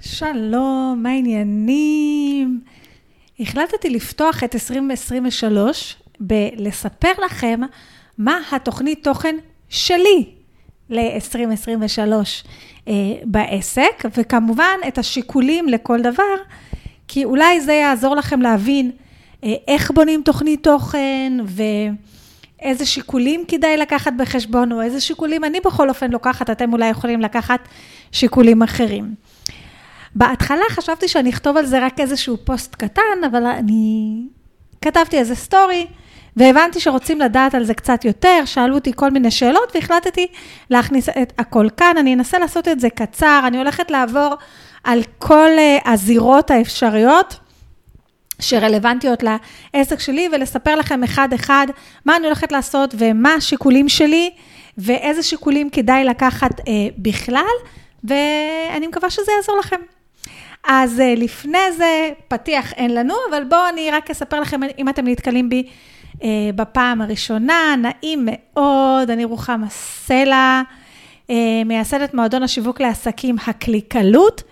שלום, מה העניינים? החלטתי לפתוח את 2023 בלספר לכם מה התוכנית תוכן שלי ל-2023 אה, בעסק, וכמובן את השיקולים לכל דבר, כי אולי זה יעזור לכם להבין אה, איך בונים תוכנית תוכן ואיזה שיקולים כדאי לקחת בחשבון, או איזה שיקולים אני בכל אופן לוקחת, אתם אולי יכולים לקחת שיקולים אחרים. בהתחלה חשבתי שאני אכתוב על זה רק איזשהו פוסט קטן, אבל אני כתבתי איזה סטורי, והבנתי שרוצים לדעת על זה קצת יותר, שאלו אותי כל מיני שאלות, והחלטתי להכניס את הכל כאן. אני אנסה לעשות את זה קצר, אני הולכת לעבור על כל אה, הזירות האפשריות. שרלוונטיות לעסק שלי, ולספר לכם אחד-אחד מה אני הולכת לעשות ומה השיקולים שלי, ואיזה שיקולים כדאי לקחת אה, בכלל, ואני מקווה שזה יעזור לכם. אז אה, לפני זה, פתיח אין לנו, אבל בואו אני רק אספר לכם אם אתם נתקלים בי אה, בפעם הראשונה, נעים מאוד, אני רוחמה סלע, אה, מייסדת מועדון השיווק לעסקים הקליקלות,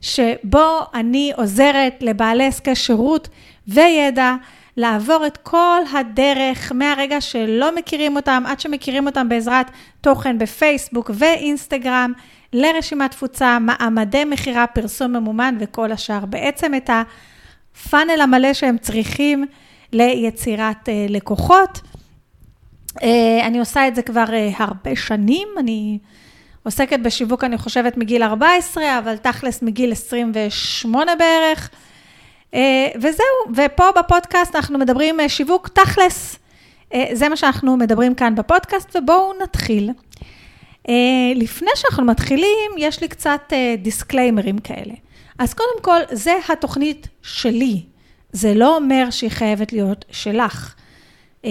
שבו אני עוזרת לבעלי עסקי שירות וידע לעבור את כל הדרך מהרגע שלא מכירים אותם, עד שמכירים אותם בעזרת תוכן בפייסבוק ואינסטגרם, לרשימת תפוצה, מעמדי מכירה, פרסום ממומן וכל השאר. בעצם את הפאנל המלא שהם צריכים ליצירת uh, לקוחות. Uh, אני עושה את זה כבר uh, הרבה שנים, אני עוסקת בשיווק, אני חושבת, מגיל 14, אבל תכלס מגיל 28 בערך. Uh, וזהו, ופה בפודקאסט אנחנו מדברים uh, שיווק תכלס. Uh, זה מה שאנחנו מדברים כאן בפודקאסט, ובואו נתחיל. לפני שאנחנו מתחילים, יש לי קצת דיסקליימרים כאלה. אז קודם כל, זה התוכנית שלי. זה לא אומר שהיא חייבת להיות שלך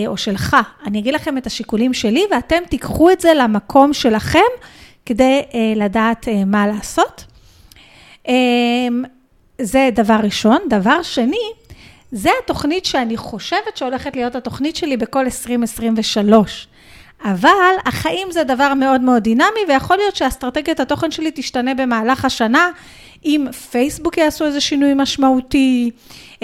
או שלך. אני אגיד לכם את השיקולים שלי, ואתם תיקחו את זה למקום שלכם כדי לדעת מה לעשות. זה דבר ראשון. דבר שני, זה התוכנית שאני חושבת שהולכת להיות התוכנית שלי בכל 2023. אבל החיים זה דבר מאוד מאוד דינמי, ויכול להיות שאסטרטגיית התוכן שלי תשתנה במהלך השנה, אם פייסבוק יעשו איזה שינוי משמעותי,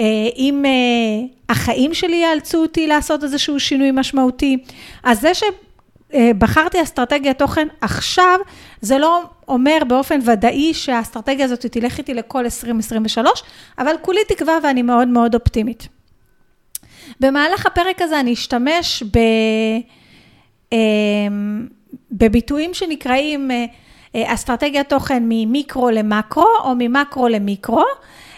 אה, אם אה, החיים שלי יאלצו אותי לעשות איזשהו שינוי משמעותי. אז זה שבחרתי אסטרטגיית תוכן עכשיו, זה לא אומר באופן ודאי שהאסטרטגיה הזאת תלך איתי לכל 2023, אבל כולי תקווה ואני מאוד מאוד אופטימית. במהלך הפרק הזה אני אשתמש ב... אמ, בביטויים שנקראים אה, אסטרטגיית תוכן ממיקרו למקרו או ממקרו למיקרו.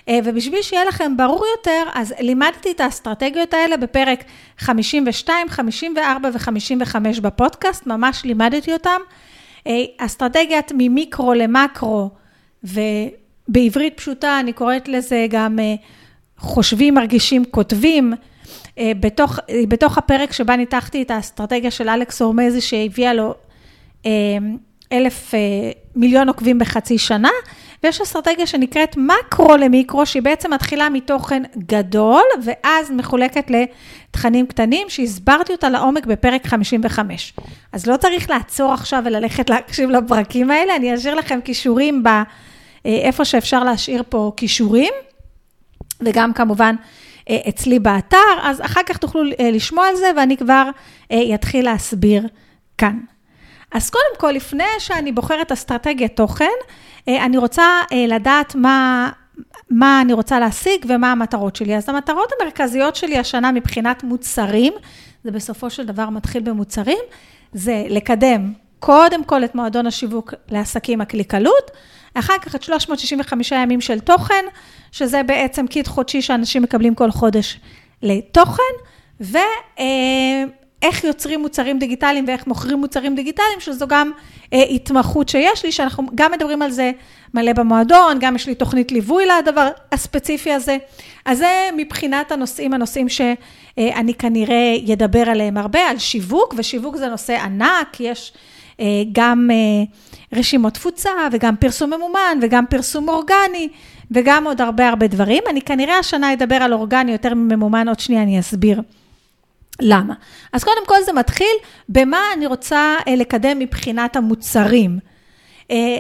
אה, ובשביל שיהיה לכם ברור יותר, אז לימדתי את האסטרטגיות האלה בפרק 52, 54 ו-55 בפודקאסט, ממש לימדתי אותם. אסטרטגיית ממיקרו למקרו, ובעברית פשוטה אני קוראת לזה גם חושבים, מרגישים, כותבים. אה, בתוך, אה, בתוך הפרק שבה ניתחתי את האסטרטגיה של אלכס אורמזי, שהביאה לו אה, אלף מיליון עוקבים בחצי שנה, ויש אסטרטגיה שנקראת מקרו למיקרו, שהיא בעצם מתחילה מתוכן גדול, ואז מחולקת לתכנים קטנים, שהסברתי אותה לעומק בפרק 55. אז לא צריך לעצור עכשיו וללכת להקשיב לפרקים האלה, אני אשאיר לכם כישורים איפה שאפשר להשאיר פה כישורים, וגם כמובן, אה, אצלי באתר, אז אחר כך תוכלו אה, לשמוע על זה ואני כבר אתחיל אה, להסביר כאן. אז קודם כל, לפני שאני בוחרת אסטרטגיית תוכן, אני רוצה לדעת מה, מה אני רוצה להשיג ומה המטרות שלי. אז המטרות המרכזיות שלי השנה מבחינת מוצרים, זה בסופו של דבר מתחיל במוצרים, זה לקדם קודם כל את מועדון השיווק לעסקים הקליקלות, אחר כך את 365 ימים של תוכן, שזה בעצם קיט חודשי שאנשים מקבלים כל חודש לתוכן, ואיך יוצרים מוצרים דיגיטליים ואיך מוכרים מוצרים דיגיטליים, שזו גם אה, התמחות שיש לי, שאנחנו גם מדברים על זה מלא במועדון, גם יש לי תוכנית ליווי לדבר הספציפי הזה. אז זה מבחינת הנושאים, הנושאים שאני כנראה ידבר עליהם הרבה, על שיווק, ושיווק זה נושא ענק, יש... אה, גם אה, רשימות תפוצה וגם פרסום ממומן וגם פרסום אורגני וגם עוד הרבה הרבה דברים. אני כנראה השנה אדבר על אורגני יותר ממומן, עוד שנייה אני אסביר. למה? אז קודם כל זה מתחיל במה אני רוצה אה, לקדם מבחינת המוצרים.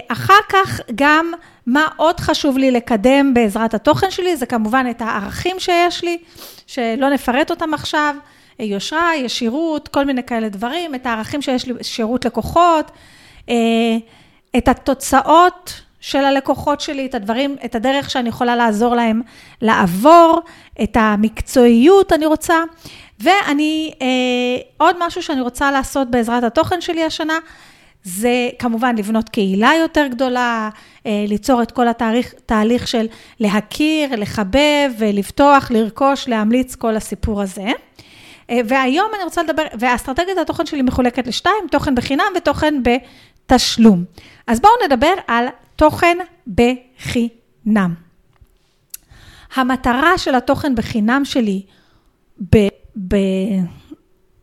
אחר כך גם מה עוד חשוב לי לקדם בעזרת התוכן שלי? זה כמובן את הערכים שיש לי, שלא נפרט אותם עכשיו, יושרה, ישירות, כל מיני כאלה דברים, את הערכים שיש לי, שירות לקוחות, אה, את התוצאות של הלקוחות שלי, את הדברים, את הדרך שאני יכולה לעזור להם לעבור, את המקצועיות אני רוצה. ואני, אה, עוד משהו שאני רוצה לעשות בעזרת התוכן שלי השנה, זה כמובן לבנות קהילה יותר גדולה, אה, ליצור את כל התהליך, תהליך של להכיר, לחבב, לפתוח, לרכוש, להמליץ, כל הסיפור הזה. אה, והיום אני רוצה לדבר, ואסטרטגיית התוכן שלי מחולקת לשתיים, תוכן בחינם ותוכן בתשלום. אז בואו נדבר על תוכן בחינם. המטרה של התוכן בחינם שלי, ב, ב,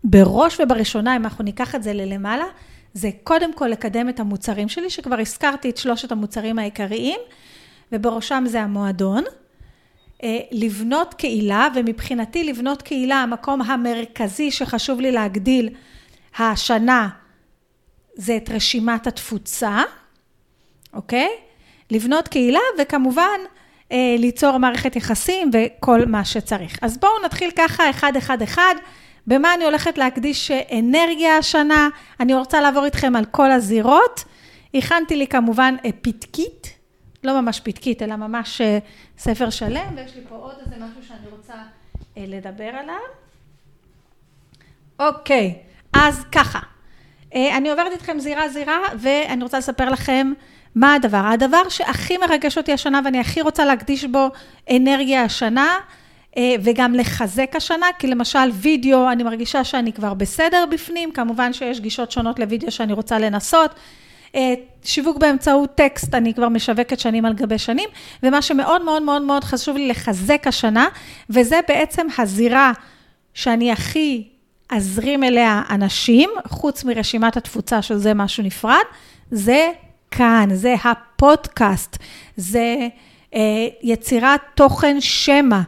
בראש ובראשונה, אם אנחנו ניקח את זה ללמעלה, זה קודם כל לקדם את המוצרים שלי, שכבר הזכרתי את שלושת המוצרים העיקריים, ובראשם זה המועדון. אה, לבנות קהילה, ומבחינתי לבנות קהילה, המקום המרכזי שחשוב לי להגדיל השנה, זה את רשימת התפוצה, אוקיי? לבנות קהילה, וכמובן, אה, ליצור מערכת יחסים וכל מה שצריך. אז בואו נתחיל ככה, אחד, אחד, אחד. במה אני הולכת להקדיש אנרגיה השנה? אני רוצה לעבור איתכם על כל הזירות. הכנתי לי כמובן אה, פתקית, לא ממש פתקית, אלא ממש אה, ספר שלם, ויש לי פה עוד איזה משהו שאני רוצה אה, לדבר עליו. אוקיי, אז ככה, אני עוברת איתכם זירה-זירה, ואני רוצה לספר לכם מה הדבר. הדבר שהכי מרגש אותי השנה, ואני הכי רוצה להקדיש בו אנרגיה השנה, אה, וגם לחזק השנה, כי למשל וידאו, אני מרגישה שאני כבר בסדר בפנים, כמובן שיש גישות שונות לוידאו שאני רוצה לנסות. אה, שיווק באמצעות טקסט, אני כבר משווקת שנים על גבי שנים, ומה שמאוד מאוד מאוד מאוד חשוב לי לחזק השנה, וזה בעצם הזירה שאני הכי אזרים אליה אנשים, חוץ מרשימת התפוצה, שזה משהו נפרד, זה כאן, זה הפודקאסט, זה אה, יצירת תוכן שמע.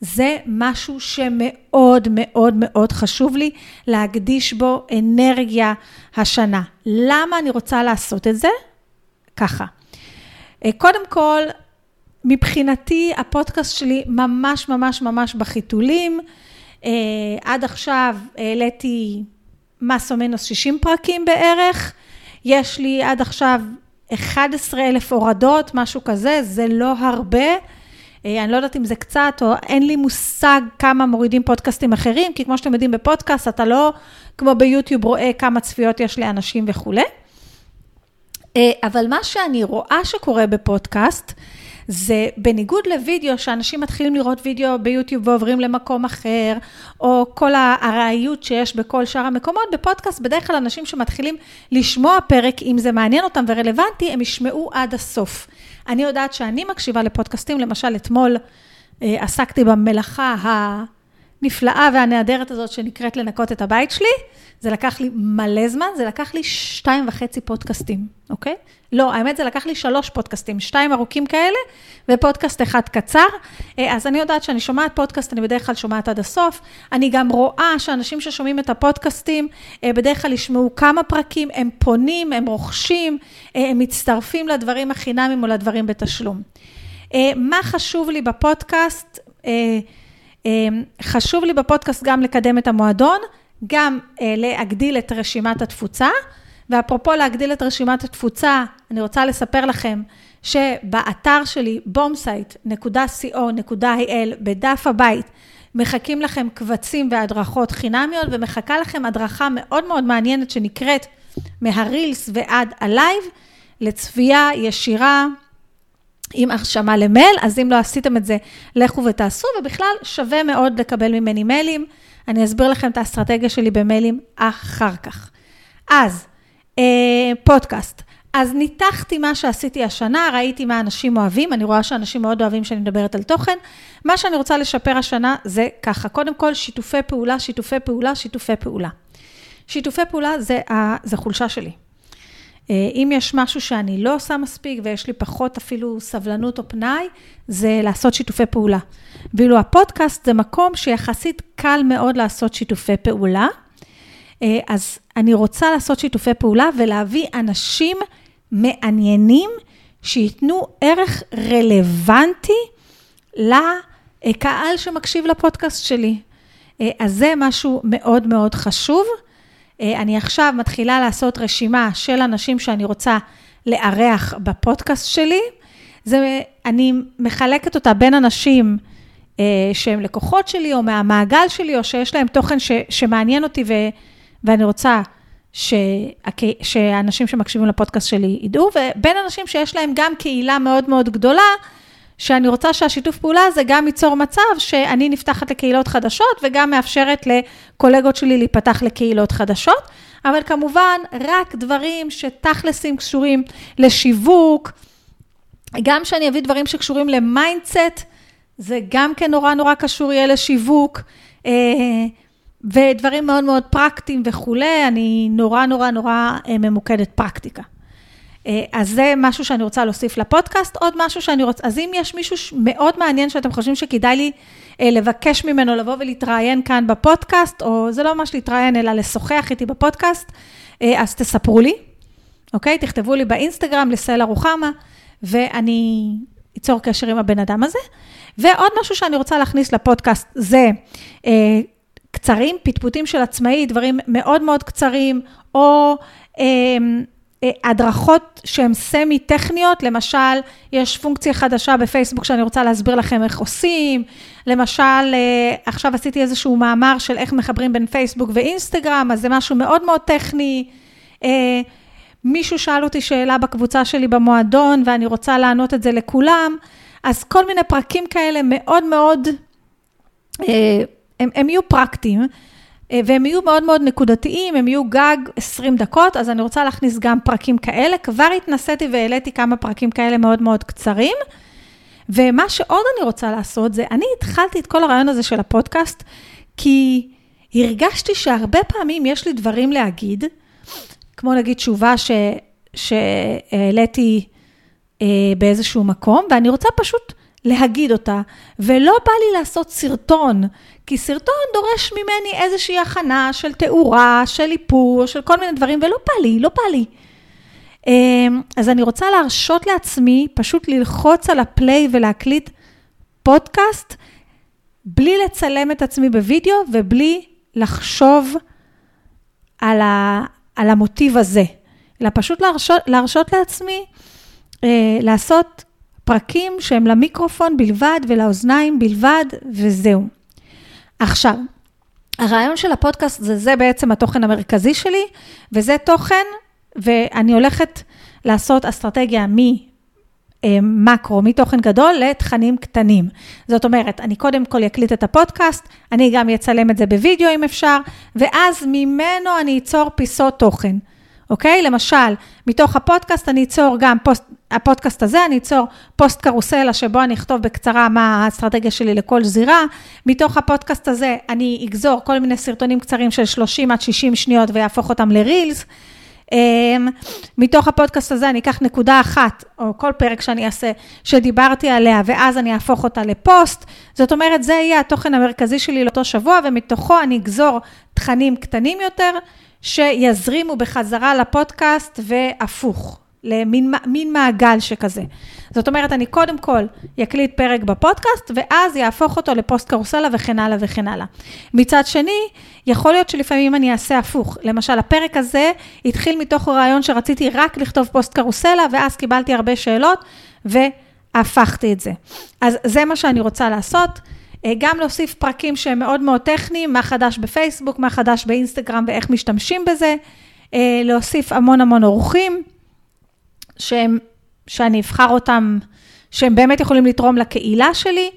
זה משהו שמאוד מאוד מאוד חשוב לי להקדיש בו אנרגיה השנה. למה אני רוצה לעשות את זה? ככה. אה, קודם כל, מבחינתי הפודקאסט שלי ממש ממש ממש בחיתולים. אה, עד עכשיו העליתי מס או מינוס 60 פרקים בערך. יש לי עד עכשיו 11 אלף הורדות, משהו כזה, זה לא הרבה. אה, אני לא יודעת אם זה קצת, או אין לי מושג כמה מורידים פודקאסטים אחרים, כי כמו שאתם יודעים בפודקאסט, אתה לא כמו ביוטיוב רואה כמה צפיות יש לאנשים וכולי. אה, אבל מה שאני רואה שקורה בפודקאסט, זה בניגוד לוידאו, שאנשים מתחילים לראות וידאו ביוטיוב ועוברים למקום אחר, או כל הארעיות שיש בכל שאר המקומות, בפודקאסט בדרך כלל אנשים שמתחילים לשמוע פרק, אם זה מעניין אותם ורלוונטי, הם ישמעו עד הסוף. אני יודעת שאני מקשיבה לפודקאסטים, למשל אתמול אה, עסקתי במלאכה הנפלאה והנהדרת הזאת שנקראת לנקות את הבית שלי. זה לקח לי מלא זמן, זה לקח לי שתיים וחצי פודקאסטים, אוקיי? לא, האמת זה לקח לי שלוש פודקאסטים, שתיים ארוכים כאלה ופודקאסט אחד קצר. אה, אז אני יודעת שאני שומעת פודקאסט, אני בדרך כלל שומעת עד הסוף. אני גם רואה שאנשים ששומעים את הפודקאסטים, אה, בדרך כלל ישמעו כמה פרקים, הם פונים, הם רוכשים, אה, הם מצטרפים לדברים החינמים או לדברים בתשלום. מה חשוב לי בפודקאסט? חשוב לי בפודקאסט גם לקדם את המועדון. גם אה, להגדיל את רשימת התפוצה. ואפרופו להגדיל את רשימת התפוצה, אני רוצה לספר לכם שבאתר שלי, bombsite.co.il, בדף הבית, מחכים לכם קבצים והדרכות חינמיות, ומחכה לכם הדרכה מאוד מאוד מעניינת שנקראת מה reels ועד ה live, לצפייה ישירה עם הרשמה למייל, אז אם לא עשיתם את זה, לכו ותעשו, ובכלל שווה מאוד לקבל ממני מיילים. אני אסביר לכם את האסטרטגיה שלי במיילים אחר כך. אז, אה, פודקאסט. אז ניתחתי מה שעשיתי השנה, ראיתי מה אנשים אוהבים, אני רואה שאנשים מאוד אוהבים שאני מדברת על תוכן. מה שאני רוצה לשפר השנה זה ככה, קודם כל שיתופי פעולה, שיתופי פעולה, שיתופי פעולה. שיתופי פעולה זה, זה חולשה שלי. אה, אם יש משהו שאני לא עושה מספיק ויש לי פחות אפילו סבלנות או פנאי, זה לעשות שיתופי פעולה. ואילו הפודקאסט זה מקום שיחסית קל מאוד לעשות שיתופי פעולה. אה, אז אני רוצה לעשות שיתופי פעולה ולהביא אנשים מעניינים שייתנו ערך רלוונטי לקהל שמקשיב לפודקאסט שלי. אה, אז זה משהו מאוד מאוד חשוב. אה, אני עכשיו מתחילה לעשות רשימה של אנשים שאני רוצה לארח בפודקאסט שלי. זה, אני מחלקת אותה בין אנשים אה, שהם לקוחות שלי, או מהמעגל שלי, או שיש להם תוכן ש, שמעניין אותי ו, ואני רוצה ש, שאנשים שמקשיבים לפודקאסט שלי ידעו, ובין אנשים שיש להם גם קהילה מאוד מאוד גדולה, שאני רוצה שהשיתוף פעולה הזה גם ייצור מצב שאני נפתחת לקהילות חדשות וגם מאפשרת לקולגות שלי להיפתח לקהילות חדשות, אבל כמובן, רק דברים שתכלסים קשורים לשיווק, גם שאני אביא דברים שקשורים ל mindset, זה גם כן נורא נורא קשור יהיה לשיווק, אה, ודברים מאוד מאוד פרקטיים וכולי, אני נורא נורא נורא אה, ממוקדת פרקטיקה. אה, אז זה משהו שאני רוצה להוסיף לפודקאסט. עוד משהו שאני רוצה, אז אם יש מישהו מאוד מעניין שאתם חושבים שכדאי לי אה, לבקש ממנו לבוא ולהתראיין כאן בפודקאסט, או זה לא ממש להתראיין, אלא לשוחח איתי בפודקאסט, אה, אז תספרו לי, אוקיי? תכתבו לי באינסטגרם, לסלע רוחמה, ואני אצור קשר עם הבן אדם הזה. ועוד משהו שאני רוצה להכניס לפודקאסט זה אה, קצרים, פטפוטים של עצמאי, דברים מאוד מאוד קצרים, או... אה, הדרכות שהן סמי-טכניות, למשל, יש פונקציה חדשה בפייסבוק שאני רוצה להסביר לכם איך עושים, למשל, אה, עכשיו עשיתי איזשהו מאמר של איך מחברים בין פייסבוק ואינסטגרם, אז זה משהו מאוד מאוד טכני. אה, מישהו שאל אותי שאלה בקבוצה שלי במועדון, ואני רוצה לענות את זה לכולם, אז כל מיני פרקים כאלה מאוד מאוד, הם, הם יהיו פרקטיים. אה, והם יהיו מאוד מאוד נקודתיים, הם יהיו גג 20 דקות, אז אני רוצה להכניס גם פרקים כאלה. כבר התנסיתי והעליתי כמה פרקים כאלה מאוד מאוד קצרים. ומה שעוד אני רוצה לעשות זה, אני התחלתי את כל הרעיון הזה של הפודקאסט, כי הרגשתי שהרבה פעמים יש לי דברים להגיד, כמו נגיד תשובה שהעליתי אה, באיזשהו מקום, ואני רוצה פשוט להגיד אותה, ולא בא לי לעשות סרטון, כי סרטון דורש ממני איזושהי הכנה של תאורה, של איפור, של כל מיני דברים, ולא בא לי, לא בא לי. אמ, אז אני רוצה להרשות לעצמי פשוט ללחוץ על הפליי ולהקליט פודקאסט, בלי לצלם את עצמי בווידאו ובלי לחשוב על, ה, על המוטיב הזה, אלא פשוט להרשות, להרשות לעצמי אה, לעשות פרקים שהם למיקרופון בלבד ולאוזניים בלבד, וזהו. עכשיו, הרעיון של הפודקאסט זה, זה בעצם התוכן המרכזי שלי, וזה תוכן, ואני הולכת לעשות אסטרטגיה ממקרו, מתוכן גדול לתכנים קטנים. זאת אומרת, אני קודם כל אקליט את הפודקאסט, אני גם אצלם את זה בווידאו אם אפשר, ואז ממנו אני אצור פיסות תוכן. אוקיי? למשל, מתוך הפודקאסט אני אצור גם פוסט, הפודקאסט הזה, אני אצור פוסט קרוסלה שבו אני אכתוב בקצרה מה האסטרטגיה שלי לכל זירה. מתוך הפודקאסט הזה אני אגזור כל מיני סרטונים קצרים של 30 עד 60 שניות ויהפוך אותם ל reels. אמ, מתוך הפודקאסט הזה אני אקח נקודה אחת, או כל פרק שאני אעשה, שדיברתי עליה, ואז אני אהפוך אותה לפוסט. זאת אומרת, זה יהיה התוכן המרכזי שלי לאותו שבוע, ומתוכו אני אגזור תכנים קטנים יותר, שיזרימו בחזרה לפודקאסט והפוך, למין מין מעגל שכזה. זאת אומרת, אני קודם כל אקליט פרק בפודקאסט, ואז יהפוך אותו לפוסט קרוסלה וכן הלאה וכן הלאה. מצד שני, יכול להיות שלפעמים אני אעשה הפוך. למשל, הפרק הזה התחיל מתוך רעיון שרציתי רק לכתוב פוסט קרוסלה, ואז קיבלתי הרבה שאלות, והפכתי את זה. אז זה מה שאני רוצה לעשות. אה, גם להוסיף פרקים שהם מאוד מאוד טכניים, מה חדש בפייסבוק, מה חדש באינסטגרם ואיך משתמשים בזה, אה, להוסיף המון המון אורחים, שהם, שאני אבחר אותם, שהם באמת יכולים לתרום לקהילה שלי,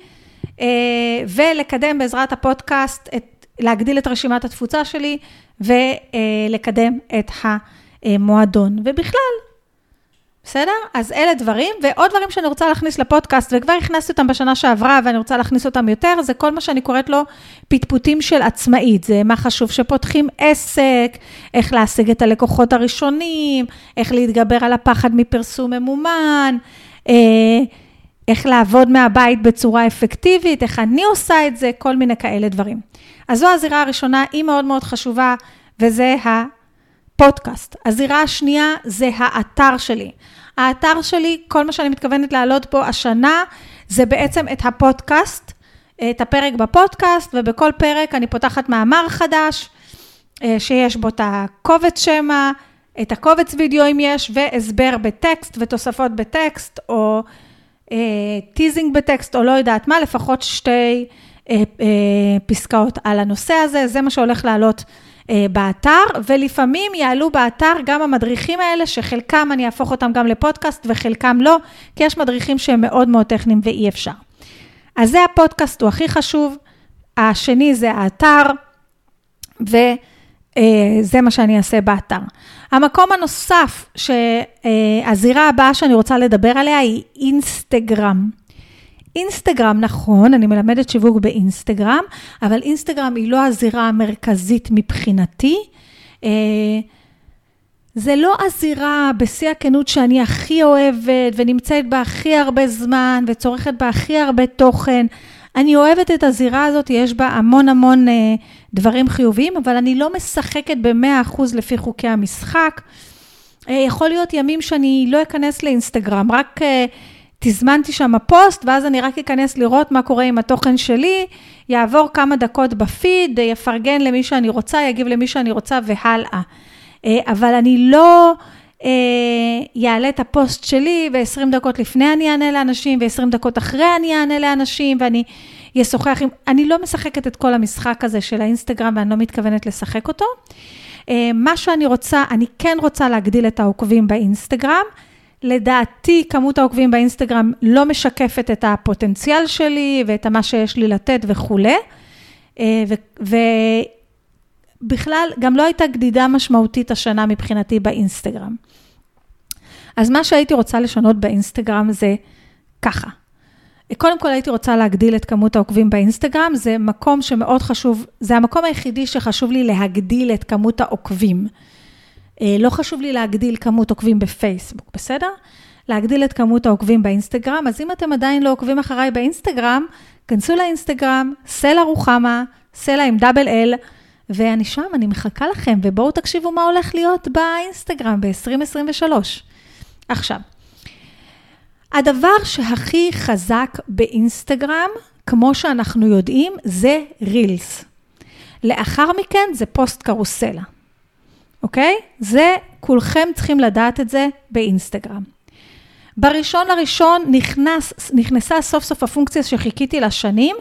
אה, ולקדם בעזרת הפודקאסט, את, להגדיל את רשימת התפוצה שלי ולקדם את המועדון. ובכלל, בסדר? אז אלה דברים, ועוד דברים שאני רוצה להכניס לפודקאסט, וכבר הכנסתי אותם בשנה שעברה, ואני רוצה להכניס אותם יותר, זה כל מה שאני קוראת לו פטפוטים של עצמאית. זה מה חשוב שפותחים עסק, איך להשיג את הלקוחות הראשונים, איך להתגבר על הפחד מפרסום ממומן, אה, איך לעבוד מהבית בצורה אפקטיבית, איך אני עושה את זה, כל מיני כאלה דברים. אז זו הזירה הראשונה, היא מאוד מאוד חשובה, וזה ה... פודקאסט. הזירה השנייה זה האתר שלי. האתר שלי, כל מה שאני מתכוונת להעלות פה השנה, זה בעצם את הפודקאסט, את הפרק בפודקאסט, ובכל פרק אני פותחת מאמר חדש, אה, שיש בו את הקובץ שמע, את הקובץ וידאו אם יש, והסבר בטקסט ותוספות בטקסט, או אה, teasing בטקסט, או לא יודעת מה, לפחות שתי אה, אה, פסקאות על הנושא הזה, זה מה שהולך לעלות באתר, ולפעמים יעלו באתר גם המדריכים האלה, שחלקם אני אהפוך אותם גם לפודקאסט וחלקם לא, כי יש מדריכים שהם מאוד מאוד טכניים ואי אפשר. אז זה הפודקאסט, הוא הכי חשוב. השני זה האתר, וזה מה שאני אעשה באתר. המקום הנוסף, שהזירה הבאה שאני רוצה לדבר עליה היא אינסטגרם. אינסטגרם, נכון, אני מלמדת שיווק באינסטגרם, אבל אינסטגרם היא לא הזירה המרכזית מבחינתי. אה, זה לא הזירה בשיא הכנות שאני הכי אוהבת ונמצאת בה הכי הרבה זמן וצורכת בה הכי הרבה תוכן. אני אוהבת את הזירה הזאת, יש בה המון המון אה, דברים חיוביים, אבל אני לא משחקת ב-100% לפי חוקי המשחק. אה, יכול להיות ימים שאני לא אכנס לאינסטגרם, רק אה, תזמנתי שם פוסט, ואז אני רק אכנס לראות מה קורה עם התוכן שלי, יעבור כמה דקות בפיד, יפרגן למי שאני רוצה, יגיב למי שאני רוצה והלאה. אה, אבל אני לא אעלה את הפוסט שלי, ו-20 דקות לפני אני אענה לאנשים, ו-20 דקות אחרי אני אענה לאנשים, ואני אשוחח עם... אני לא משחקת את כל המשחק הזה של האינסטגרם, ואני לא מתכוונת לשחק אותו. אה, מה שאני רוצה, אני כן רוצה להגדיל את העוקבים באינסטגרם. לדעתי, כמות העוקבים באינסטגרם לא משקפת את הפוטנציאל שלי ואת מה שיש לי לתת וכולי. אה, ובכלל, גם לא הייתה גדידה משמעותית השנה מבחינתי באינסטגרם. אז מה שהייתי רוצה לשנות באינסטגרם זה ככה. קודם כל הייתי רוצה להגדיל את כמות העוקבים באינסטגרם, זה מקום שמאוד חשוב, זה המקום היחידי שחשוב לי להגדיל את כמות העוקבים. אה, לא חשוב לי להגדיל כמות עוקבים בפייסבוק, בסדר? להגדיל את כמות העוקבים באינסטגרם, אז אם אתם עדיין לא עוקבים אחריי באינסטגרם, כנסו לאינסטגרם, סלע רוחמה, סלע עם דאבל אל, ואני שם, אני מחכה לכם, ובואו תקשיבו מה הולך להיות באינסטגרם ב-2023. עכשיו, הדבר שהכי חזק באינסטגרם, כמו שאנחנו יודעים, זה רילס. לאחר מכן זה פוסט קרוסלה. אוקיי? זה, כולכם צריכים לדעת את זה באינסטגרם. בראשון לראשון נכנס, נכנסה סוף סוף הפונקציה שחיכיתי לה שנים,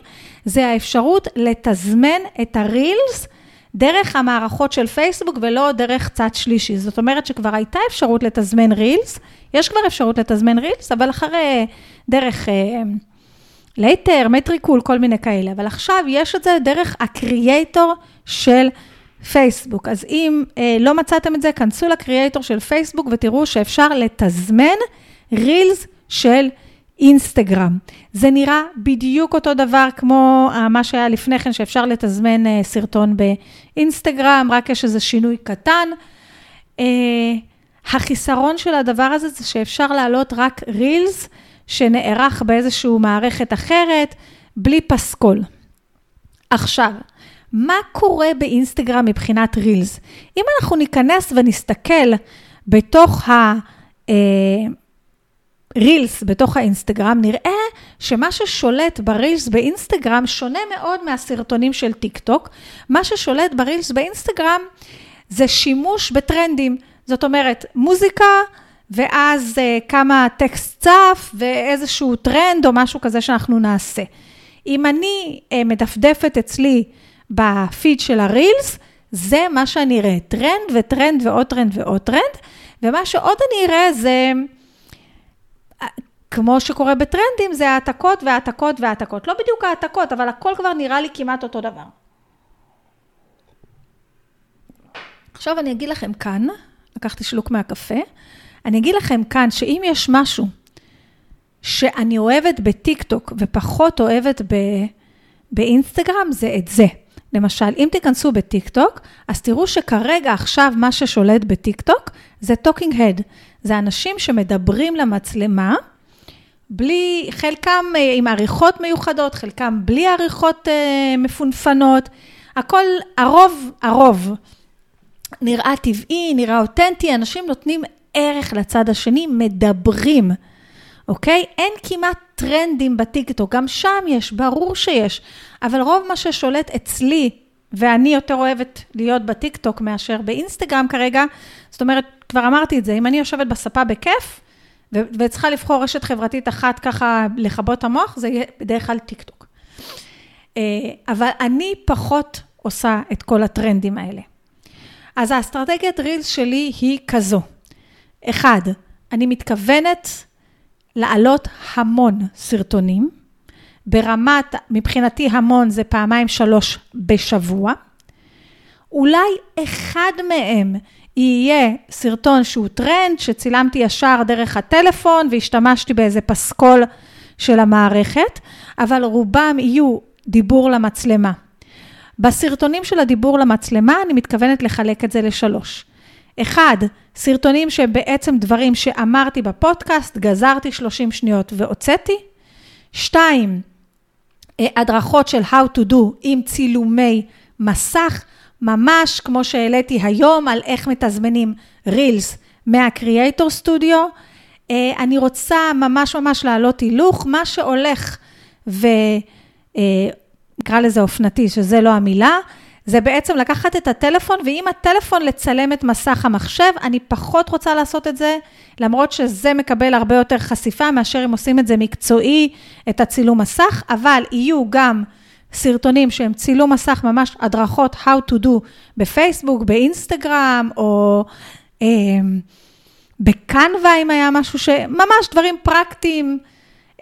זה האפשרות לתזמן את הרילס דרך המערכות של פייסבוק ולא דרך צד שלישי. זאת אומרת שכבר הייתה אפשרות לתזמן רילס, יש כבר אפשרות לתזמן reels, אבל אחרי, דרך Later, אה, Metricool, כל מיני כאלה. אבל עכשיו יש את זה דרך ה creator של פייסבוק. אז אם אה, לא מצאתם את זה, כנסו ל creator של פייסבוק ותראו שאפשר לתזמן reels של אינסטגרם. זה נראה בדיוק אותו דבר כמו אה, מה שהיה לפני כן, שאפשר לתזמן אה, סרטון באינסטגרם, רק יש איזה שינוי קטן. אה, החיסרון של הדבר הזה זה שאפשר להעלות רק רילס שנערך באיזושהי מערכת אחרת, בלי פסקול. עכשיו, מה קורה באינסטגרם מבחינת רילס? אם אנחנו ניכנס ונסתכל בתוך ה... רילס בתוך האינסטגרם, נראה שמה ששולט ברילס באינסטגרם שונה מאוד מהסרטונים של טיק טוק. מה ששולט ב reels באינסטגרם זה שימוש בטרנדים. זאת אומרת, מוזיקה, ואז אה, כמה טקסט צף ואיזשהו טרנד או משהו כזה שאנחנו נעשה. אם אני אה, מדפדפת אצלי בפיד של ה reels, זה מה שאני אראה, טרנד וטרנד ועוד טרנד ועוד טרנד, ומה שעוד אני אראה זה... כמו שקורה בטרנדים, זה העתקות והעתקות והעתקות. לא בדיוק העתקות, אבל הכל כבר נראה לי כמעט אותו דבר. עכשיו אני אגיד לכם כאן, לקחתי שלוק מהקפה, אני אגיד לכם כאן שאם יש משהו שאני אוהבת בטיקטוק ופחות אוהבת ב, באינסטגרם, זה את זה. למשל, אם תיכנסו בטיקטוק, אז תראו שכרגע עכשיו מה ששולט בטיקטוק זה talking head. זה אנשים שמדברים למצלמה, בלי, חלקם אה, עם עריכות מיוחדות, חלקם בלי עריכות אה, מפונפנות, הכל, הרוב, הרוב נראה טבעי, נראה אותנטי, אנשים נותנים ערך לצד השני, מדברים, אוקיי? אין כמעט טרנדים בטיקטוק, גם שם יש, ברור שיש, אבל רוב מה ששולט אצלי, ואני יותר אוהבת להיות בטיקטוק מאשר באינסטגרם כרגע, זאת אומרת, כבר אמרתי את זה, אם אני יושבת בספה בכיף, וצריכה לבחור רשת חברתית אחת ככה לכבות את המוח, זה יהיה בדרך כלל טיקטוק. אה, אבל אני פחות עושה את כל הטרנדים האלה. אז האסטרטגיית reels שלי היא כזו. אחד, אני מתכוונת להעלות המון סרטונים, ברמת, מבחינתי המון זה פעמיים שלוש בשבוע. אולי אחד מהם יהיה סרטון שהוא טרנד, שצילמתי ישר דרך הטלפון והשתמשתי באיזה פסקול של המערכת, אבל רובם יהיו דיבור למצלמה. בסרטונים של הדיבור למצלמה, אני מתכוונת לחלק את זה לשלוש. אחד, סרטונים שבעצם דברים שאמרתי בפודקאסט, גזרתי 30 שניות והוצאתי. שתיים, אה, הדרכות של How to do עם צילומי מסך, ממש כמו שהעליתי היום על איך מתזמנים רילס מהקריאייטור סטודיו. אה, אני רוצה ממש ממש להעלות הילוך, מה שהולך ו... אה, לזה אופנתי, שזה לא המילה, זה בעצם לקחת את הטלפון, ועם הטלפון לצלם את מסך המחשב. אני פחות רוצה לעשות את זה, למרות שזה מקבל הרבה יותר חשיפה מאשר אם עושים את זה מקצועי, את הצילום מסך, אבל יהיו גם סרטונים שהם צילום מסך, ממש הדרכות How to do בפייסבוק, באינסטגרם, או אה, בקנווה, אם היה משהו ש... ממש דברים פרקטיים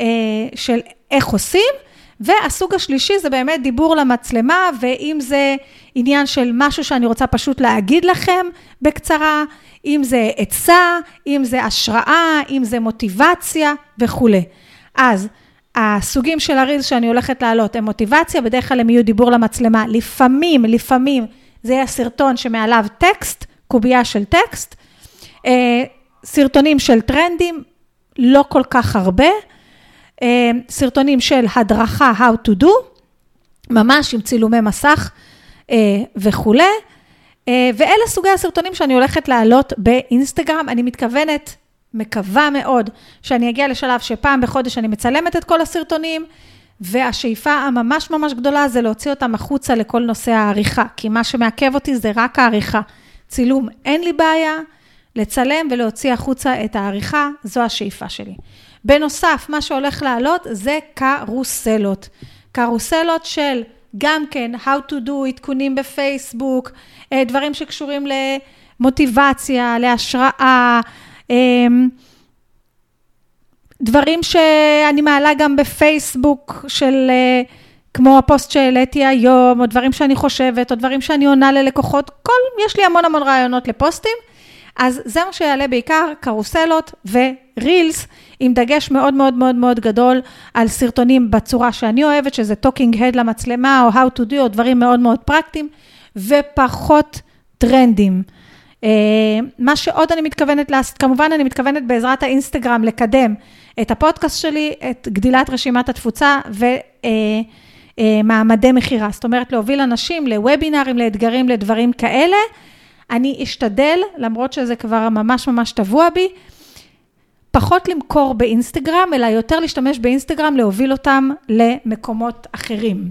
אה, של איך עושים. והסוג השלישי זה באמת דיבור למצלמה, ואם זה עניין של משהו שאני רוצה פשוט להגיד לכם בקצרה, אם זה עצה, אם זה השראה, אם זה מוטיבציה וכולי. אז הסוגים של הרילס שאני הולכת להעלות הם מוטיבציה, בדרך כלל הם יהיו דיבור למצלמה. לפעמים, לפעמים זה יהיה סרטון שמעליו טקסט, קובייה של טקסט. אה, סרטונים של טרנדים, לא כל כך הרבה. אה, סרטונים של הדרכה How to do, ממש עם צילומי מסך אה, וכולי. אה, ואלה סוגי הסרטונים שאני הולכת להעלות באינסטגרם. אני מתכוונת, מקווה מאוד, שאני אגיע לשלב שפעם בחודש אני מצלמת את כל הסרטונים, והשאיפה הממש ממש גדולה זה להוציא אותם החוצה לכל נושא העריכה, כי מה שמעכב אותי זה רק העריכה. צילום, אין לי בעיה, לצלם ולהוציא החוצה את העריכה, זו השאיפה שלי. בנוסף, מה שהולך לעלות זה קרוסלות. קרוסלות של גם כן, How to do, עדכונים בפייסבוק, אה, דברים שקשורים למוטיבציה, להשראה, אמ, דברים שאני מעלה גם בפייסבוק של, אה, כמו הפוסט שהעליתי היום, או דברים שאני חושבת, או דברים שאני עונה ללקוחות, כל, יש לי המון המון רעיונות לפוסטים. אז זה מה שיעלה בעיקר, קרוסלות ורילס, עם דגש מאוד מאוד מאוד מאוד גדול על סרטונים בצורה שאני אוהבת, שזה talking head למצלמה, או how to do, או דברים מאוד מאוד פרקטיים, ופחות טרנדים. Uh, מה שעוד אני מתכוונת לעשות, כמובן אני מתכוונת בעזרת האינסטגרם לקדם את הפודקאסט שלי, את גדילת רשימת התפוצה ומעמדי uh, uh, מכירה. זאת אומרת, להוביל אנשים לוובינארים, לאתגרים, לדברים כאלה. אני אשתדל, למרות שזה כבר ממש ממש טבוע בי, פחות למכור באינסטגרם, אלא יותר להשתמש באינסטגרם, להוביל אותם למקומות אחרים.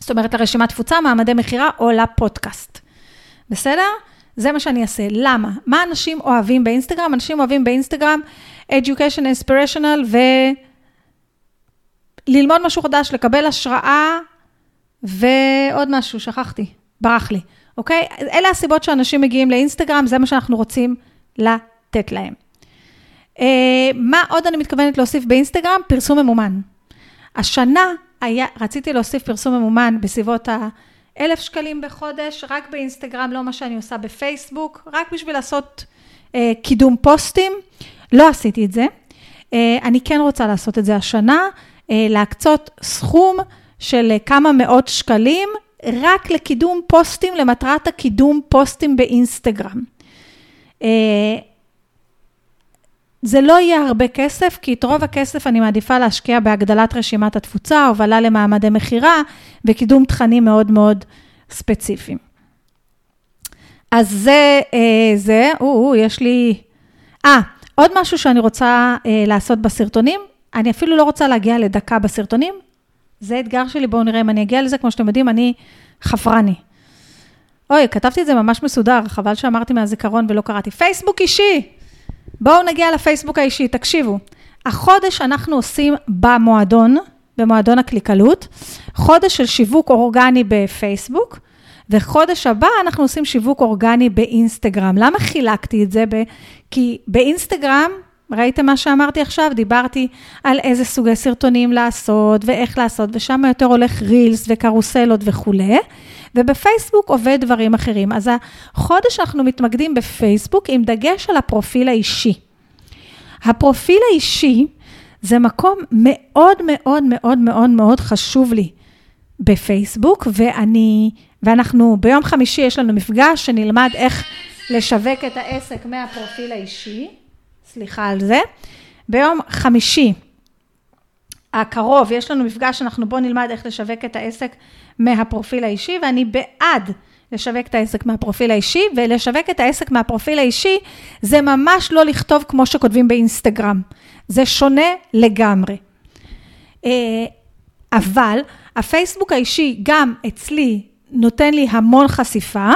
זאת אומרת, לרשימת תפוצה, מעמדי מכירה או לפודקאסט. בסדר? זה מה שאני אעשה. למה? מה אנשים אוהבים באינסטגרם? אנשים אוהבים באינסטגרם education inspirational ו... ללמוד משהו חדש, לקבל השראה ועוד משהו, שכחתי, ברח לי. אוקיי? אלה הסיבות שאנשים מגיעים לאינסטגרם, זה מה שאנחנו רוצים לתת להם. אה, מה עוד אני מתכוונת להוסיף באינסטגרם? פרסום ממומן. השנה היה, רציתי להוסיף פרסום ממומן בסביבות ה-1,000 שקלים בחודש, רק באינסטגרם, לא מה שאני עושה בפייסבוק, רק בשביל לעשות אה, קידום פוסטים. לא עשיתי את זה. אה, אני כן רוצה לעשות את זה השנה, אה, להקצות סכום של כמה מאות שקלים רק לקידום פוסטים, למטרת הקידום פוסטים באינסטגרם. אה, זה לא יהיה הרבה כסף, כי את רוב הכסף אני מעדיפה להשקיע בהגדלת רשימת התפוצה, הובלה למעמדי מכירה וקידום תכנים מאוד מאוד ספציפיים. אז זה, אה, זה, או, יש לי אה, עוד משהו שאני רוצה אה, לעשות בסרטונים, אני אפילו לא רוצה להגיע לדקה בסרטונים, זה אתגר שלי, בואו נראה אם אני אגיע לזה, כמו שאתם יודעים, אני חפרני. אוי, כתבתי את זה ממש מסודר, חבל שאמרתי מהזיכרון ולא קראתי. פייסבוק אישי! בואו נגיע לפייסבוק האישי, תקשיבו. החודש אנחנו עושים במועדון, במועדון הקליקלות, חודש של שיווק אורגני בפייסבוק, וחודש הבא אנחנו עושים שיווק אורגני באינסטגרם. למה חילקתי את זה? כי באינסטגרם, ראיתם מה שאמרתי עכשיו? דיברתי על איזה סוגי סרטונים לעשות ואיך לעשות, ושם יותר הולך רילס וקרוסלות וכולי. ובפייסבוק עובד דברים אחרים. אז החודש אנחנו מתמקדים בפייסבוק עם דגש על הפרופיל האישי. הפרופיל האישי זה מקום מאוד מאוד מאוד מאוד מאוד חשוב לי בפייסבוק, ואני, ואנחנו, ביום חמישי יש לנו מפגש שנלמד איך לשווק את העסק מהפרופיל האישי. סליחה על זה. ביום חמישי הקרוב יש לנו מפגש, אנחנו בואו נלמד איך לשווק את העסק מהפרופיל האישי, ואני בעד לשווק את העסק מהפרופיל האישי, ולשווק את העסק מהפרופיל האישי זה ממש לא לכתוב כמו שכותבים באינסטגרם. זה שונה לגמרי. אה, אבל הפייסבוק האישי גם אצלי נותן לי המון חשיפה.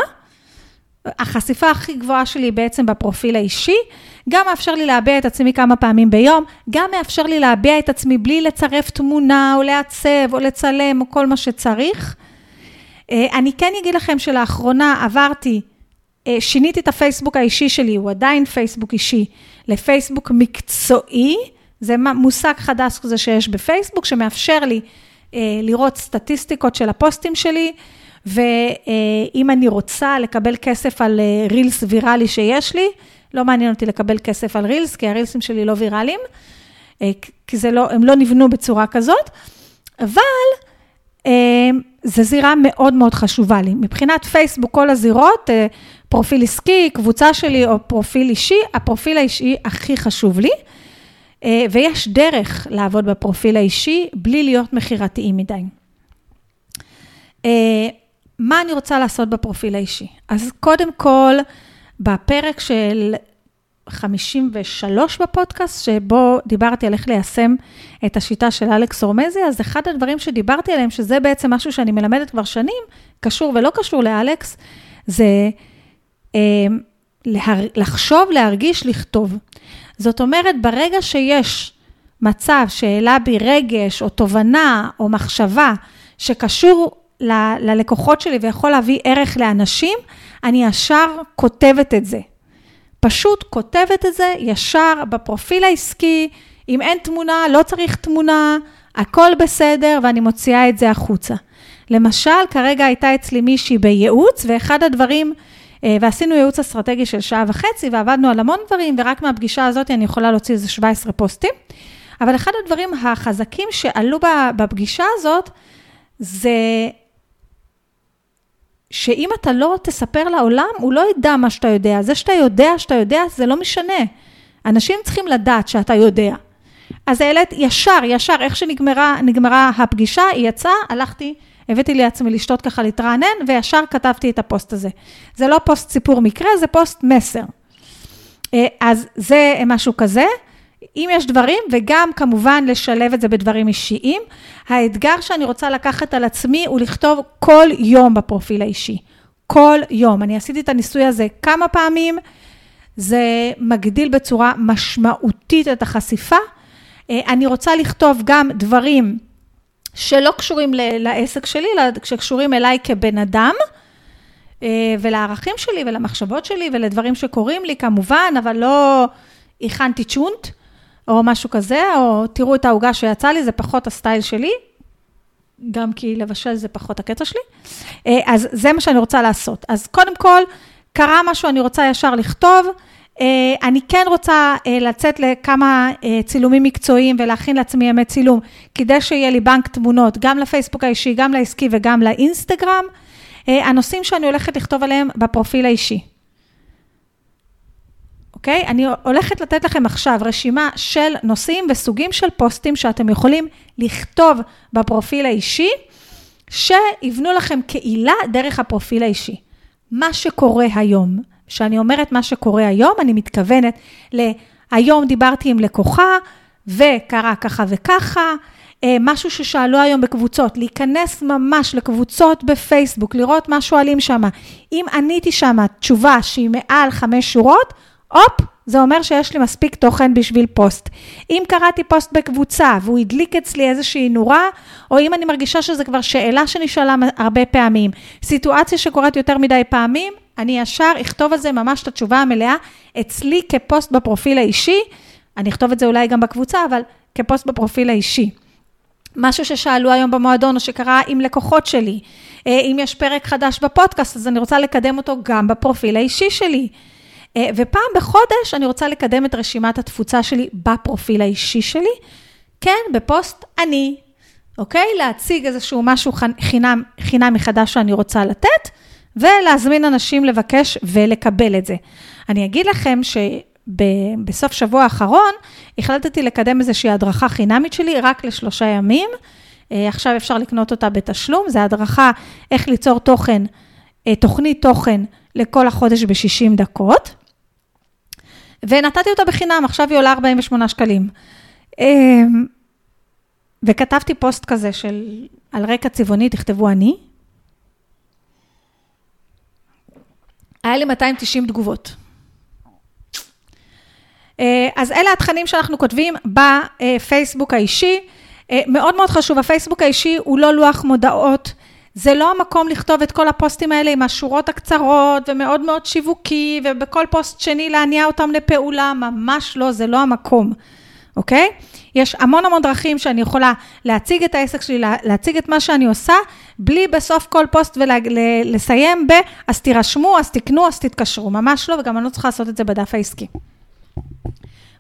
החשיפה הכי גבוהה שלי בעצם בפרופיל האישי, גם מאפשר לי להביע את עצמי כמה פעמים ביום, גם מאפשר לי להביע את עצמי בלי לצרף תמונה או לעצב או לצלם או כל מה שצריך. אה, אני כן אגיד לכם שלאחרונה עברתי, אה, שיניתי את הפייסבוק האישי שלי, הוא עדיין פייסבוק אישי, לפייסבוק מקצועי. זה מושג חדש כזה שיש בפייסבוק, שמאפשר לי אה, לראות סטטיסטיקות של הפוסטים שלי, ואם אני רוצה לקבל כסף על רילס ויראלי שיש לי, לא מעניין אותי לקבל כסף על רילס, כי הרילסים שלי לא ויראליים, כי זה לא, הם לא נבנו בצורה כזאת, אבל זו זירה מאוד מאוד חשובה לי. מבחינת פייסבוק, כל הזירות, אה, פרופיל עסקי, קבוצה שלי או פרופיל אישי, הפרופיל האישי הכי חשוב לי, אה, ויש דרך לעבוד בפרופיל האישי בלי להיות מכירתיים מדי. מה אני רוצה לעשות בפרופיל האישי? אז קודם כל, בפרק של 53 בפודקאסט, שבו דיברתי על איך ליישם את השיטה של אלכס אורמזי, אז אחד הדברים שדיברתי עליהם, שזה בעצם משהו שאני מלמדת כבר שנים, קשור ולא קשור לאלכס, זה אה, להר, לחשוב, להרגיש, לכתוב. זאת אומרת, ברגע שיש מצב שהעלה בי רגש, או תובנה, או מחשבה, שקשור ל, ללקוחות שלי ויכול להביא ערך לאנשים, אני ישר כותבת את זה. פשוט כותבת את זה ישר בפרופיל העסקי, אם אין תמונה, לא צריך תמונה, הכל בסדר, ואני מוציאה את זה החוצה. למשל, כרגע הייתה אצלי מישהי בייעוץ, ואחד הדברים, אה, ועשינו ייעוץ אסטרטגי של שעה וחצי, ועבדנו על המון דברים, ורק מהפגישה הזאת אני יכולה להוציא איזה 17 פוסטים. אבל אחד הדברים החזקים שעלו בפגישה הזאת, זה שאם אתה לא תספר לעולם, הוא לא ידע מה שאתה יודע. זה שאתה יודע שאתה יודע, זה לא משנה. אנשים צריכים לדעת שאתה יודע. אז העלית ישר, ישר, איך שנגמרה הפגישה, היא יצאה, הלכתי, הבאתי לעצמי לשתות ככה, להתרענן, וישר כתבתי את הפוסט הזה. זה לא פוסט סיפור מקרה, זה פוסט מסר. אה, אז זה משהו כזה. אם יש דברים, וגם כמובן לשלב את זה בדברים אישיים. האתגר שאני רוצה לקחת על עצמי הוא לכתוב כל יום בפרופיל האישי. כל יום. אני עשיתי את הניסוי הזה כמה פעמים, זה מגדיל בצורה משמעותית את החשיפה. אה, אני רוצה לכתוב גם דברים שלא קשורים לעסק שלי, אלא שקשורים אליי כבן אדם. אה, ולערכים שלי ולמחשבות שלי ולדברים שקורים לי כמובן, אבל לא הכנתי צ'ונט. או משהו כזה, או תראו את העוגה שיצא לי, זה פחות הסטייל שלי, גם כי לבשל זה פחות הקטע שלי. אה, אז זה מה שאני רוצה לעשות. אז קודם כל, קרה משהו, אני רוצה ישר לכתוב. אה, אני כן רוצה אה, לצאת לכמה צילומים מקצועיים ולהכין לעצמי ימי צילום, כדי שיהיה לי בנק תמונות, גם לפייסבוק האישי, גם לעסקי וגם לאינסטגרם. הנושאים שאני הולכת לכתוב עליהם בפרופיל האישי. אוקיי? אני הולכת לתת לכם עכשיו רשימה של נושאים וסוגים של פוסטים שאתם יכולים לכתוב בפרופיל האישי, שיבנו לכם קהילה דרך הפרופיל האישי. מה שקורה היום כשאני אומרת מה שקורה היום, אני מתכוונת ל... היום דיברתי עם לקוחה, וקרה ככה וככה, אה, משהו ששאלו היום בקבוצות, להיכנס ממש לקבוצות בפייסבוק, לראות מה שואלים שם. אם עניתי שם תשובה שהיא מעל חמש שורות, הופ, זה אומר שיש לי מספיק תוכן בשביל פוסט. אם קראתי פוסט בקבוצה והוא הדליק אצלי איזושהי נורה, או אם אני מרגישה שזו כבר שאלה שנשאלה הרבה פעמים, סיטואציה שקורית יותר מדי פעמים, אני ישר אכתוב על זה ממש את התשובה המלאה אצלי כפוסט בפרופיל האישי. אני אכתוב את זה אולי גם בקבוצה, אבל כפוסט בפרופיל האישי. משהו ששאלו היום במועדון, או שקרה עם לקוחות שלי. אה, אם יש פרק חדש בפודקאסט, אז אני רוצה לקדם אותו גם בפרופיל האישי שלי. אה, ופעם בחודש אני רוצה לקדם את רשימת התפוצה שלי בפרופיל האישי שלי. כן, בפוסט אני, אוקיי? להציג איזשהו משהו חינם, חינם מחדש שאני רוצה לתת, ולהזמין אנשים לבקש ולקבל את זה. אני אגיד לכם שבסוף שבוע האחרון החלטתי לקדם איזושהי הדרכה חינמית שלי רק לשלושה ימים. אה, עכשיו אפשר לקנות אותה בתשלום, זו הדרכה איך ליצור תוכן, אה, תוכנית תוכן לכל החודש ב-60 דקות. ונתתי אותה בחינם, עכשיו היא עולה 48 שקלים. אה, וכתבתי פוסט כזה של, על רקע צבעוני, תכתבו אני, היה לי 290 תגובות. אה, אז אלה התכנים שאנחנו כותבים בפייסבוק האישי. אה, מאוד מאוד חשוב, הפייסבוק האישי הוא לא לוח מודעות. זה לא המקום לכתוב את כל הפוסטים האלה עם השורות הקצרות ומאוד מאוד שיווקי, ובכל פוסט שני להניע אותם לפעולה, ממש לא, זה לא המקום, אוקיי? יש המון המון דרכים שאני יכולה להציג את העסק שלי, להציג את מה שאני עושה, בלי בסוף כל פוסט ולסיים ב, אז תירשמו, אז תקנו, אז תתקשרו. ממש לא, וגם אני לא צריכה לעשות את זה בדף העסקי.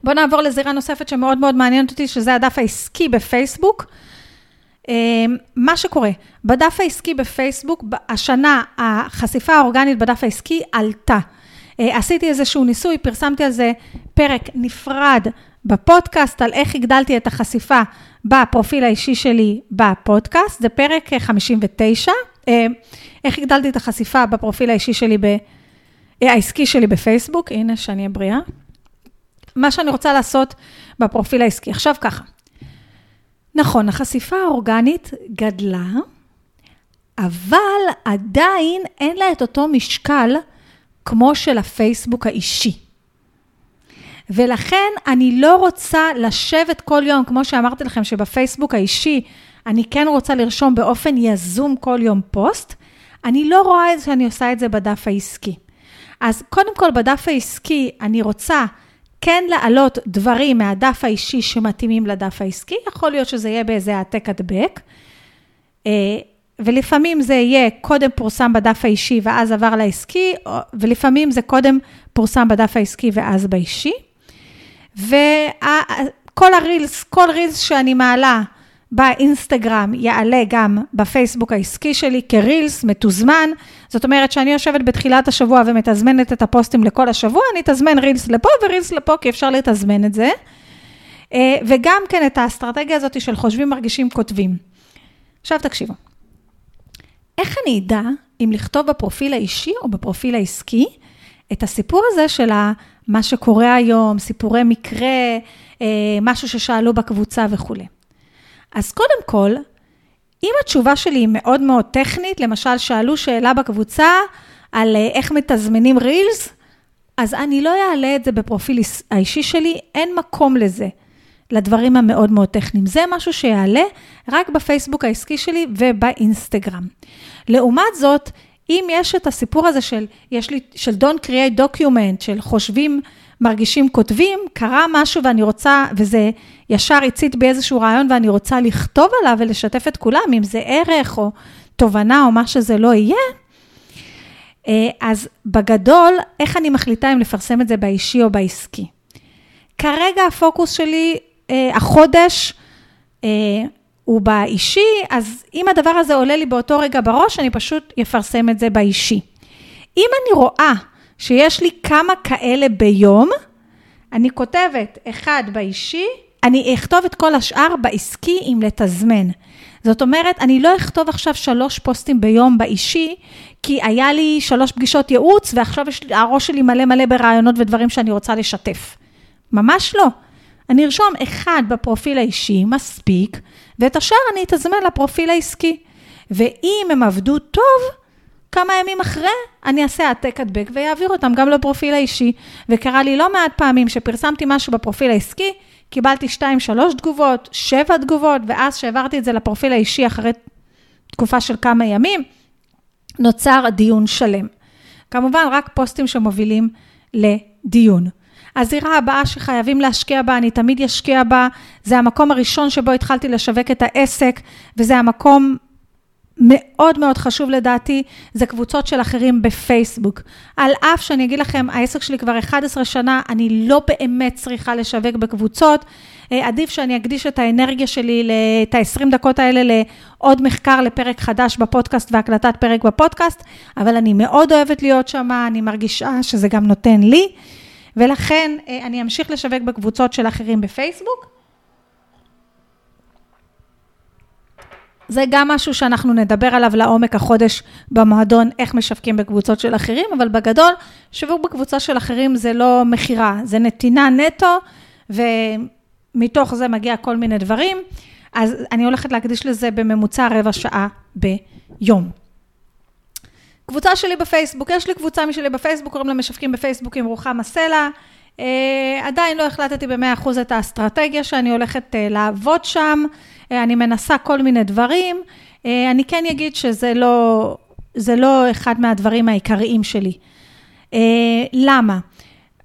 בואו נעבור לזירה נוספת שמאוד מאוד מעניינת אותי, שזה הדף העסקי בפייסבוק. אמ, מה שקורה, בדף העסקי בפייסבוק, השנה החשיפה האורגנית בדף העסקי עלתה. אה, עשיתי איזשהו ניסוי, פרסמתי על זה פרק נפרד בפודקאסט, על איך הגדלתי את החשיפה בפרופיל האישי שלי בפודקאסט, זה פרק 59, אה, איך הגדלתי את החשיפה בפרופיל האישי שלי, ב, אה, העסקי שלי בפייסבוק, הנה שאני אהיה בריאה. מה שאני רוצה לעשות בפרופיל העסקי. עכשיו ככה, נכון, החשיפה האורגנית גדלה, אבל עדיין אין לה את אותו משקל כמו של הפייסבוק האישי. ולכן אני לא רוצה לשבת כל יום, כמו שאמרתי לכם, שבפייסבוק האישי אני כן רוצה לרשום באופן יזום כל יום פוסט, אני לא רואה שאני עושה את זה בדף העסקי. אז קודם כל, בדף העסקי אני רוצה כן להעלות דברים מהדף האישי שמתאימים לדף העסקי, יכול להיות שזה יהיה באיזה העתק הדבק, אה, ולפעמים זה יהיה קודם פורסם בדף האישי ואז עבר לעסקי, ולפעמים זה קודם פורסם בדף העסקי ואז באישי. וכל הרילס, כל רילס שאני מעלה באינסטגרם יעלה גם בפייסבוק העסקי שלי כרילס מתוזמן. זאת אומרת שאני יושבת בתחילת השבוע ומתזמנת את הפוסטים לכל השבוע, אני אתזמן רילס לפה ורילס לפה, כי אפשר לתזמן את זה. אה, וגם כן את האסטרטגיה הזאת של חושבים, מרגישים, כותבים. עכשיו תקשיבו. איך אני אדע אם לכתוב בפרופיל האישי או בפרופיל העסקי את הסיפור הזה של מה שקורה היום, סיפורי מקרה, אה, משהו ששאלו בקבוצה וכולי. אז קודם כל, אם התשובה שלי היא מאוד מאוד טכנית, למשל שאלו שאלה בקבוצה על אה, איך מתזמנים רילס, אז אני לא אעלה את זה בפרופיל האישי שלי, אין מקום לזה, לדברים המאוד מאוד טכניים. זה משהו שיעלה רק בפייסבוק העסקי שלי ובאינסטגרם. לעומת זאת, אם יש את הסיפור הזה של, יש לי, של Don't create document, של חושבים, מרגישים, כותבים, קרה משהו ואני רוצה, וזה ישר הצית בי איזשהו רעיון ואני רוצה לכתוב עליו ולשתף את כולם, אם זה ערך או תובנה או מה שזה לא יהיה, אה, אז בגדול, איך אני מחליטה אם לפרסם את זה באישי או בעסקי? כרגע הפוקוס שלי, אה, החודש, אה, הוא באישי, אז אם הדבר הזה עולה לי באותו רגע בראש, אני פשוט אפרסם את זה באישי. אם אני רואה שיש לי כמה כאלה ביום, אני כותבת אחד באישי, אני אכתוב את כל השאר בעסקי עם לתזמן. זאת אומרת, אני לא אכתוב עכשיו שלוש פוסטים ביום באישי, כי היה לי שלוש פגישות ייעוץ, ועכשיו יש, הראש שלי מלא מלא ברעיונות ודברים שאני רוצה לשתף. ממש לא. אני ארשום אחד בפרופיל האישי, מספיק, ואת השאר אני אתזמן לפרופיל העסקי. ואם הם עבדו טוב, כמה ימים אחרי, אני אעשה העתק הדבק ויעביר אותם גם לפרופיל האישי. וקרה לי לא מעט פעמים שפרסמתי משהו בפרופיל העסקי, קיבלתי שתיים, שלוש תגובות, שבע תגובות, ואז שהעברתי את זה לפרופיל האישי אחרי תקופה של כמה ימים, נוצר דיון שלם. כמובן, רק פוסטים שמובילים לדיון. הזירה הבאה שחייבים להשקיע בה, אני תמיד אשקיע בה, זה המקום הראשון שבו התחלתי לשווק את העסק, וזה המקום מאוד מאוד חשוב לדעתי, זה קבוצות של אחרים בפייסבוק. על אף שאני אגיד לכם, העסק שלי כבר 11 שנה, אני לא באמת צריכה לשווק בקבוצות. אה, עדיף שאני אקדיש את האנרגיה שלי, את ה-20 דקות האלה לעוד מחקר לפרק חדש בפודקאסט והקלטת פרק בפודקאסט, אבל אני מאוד אוהבת להיות שם, אני מרגישה שזה גם נותן לי, ולכן אה, אני אמשיך לשווק בקבוצות של אחרים בפייסבוק. זה גם משהו שאנחנו נדבר עליו לעומק החודש במועדון, איך משווקים בקבוצות של אחרים, אבל בגדול, שיווק בקבוצה של אחרים זה לא מכירה, זה נתינה נטו, ומתוך זה מגיע כל מיני דברים. אז אני הולכת להקדיש לזה בממוצע רבע שעה ביום. קבוצה שלי בפייסבוק, יש לי קבוצה משלי בפייסבוק, קוראים לה משווקים בפייסבוק עם רוחמה סלע. Uh, עדיין לא החלטתי ב-100% את האסטרטגיה שאני הולכת uh, לעבוד שם. אה, אני מנסה כל מיני דברים. אה, אני כן אגיד שזה לא, זה לא אחד מהדברים העיקריים שלי. אה, למה?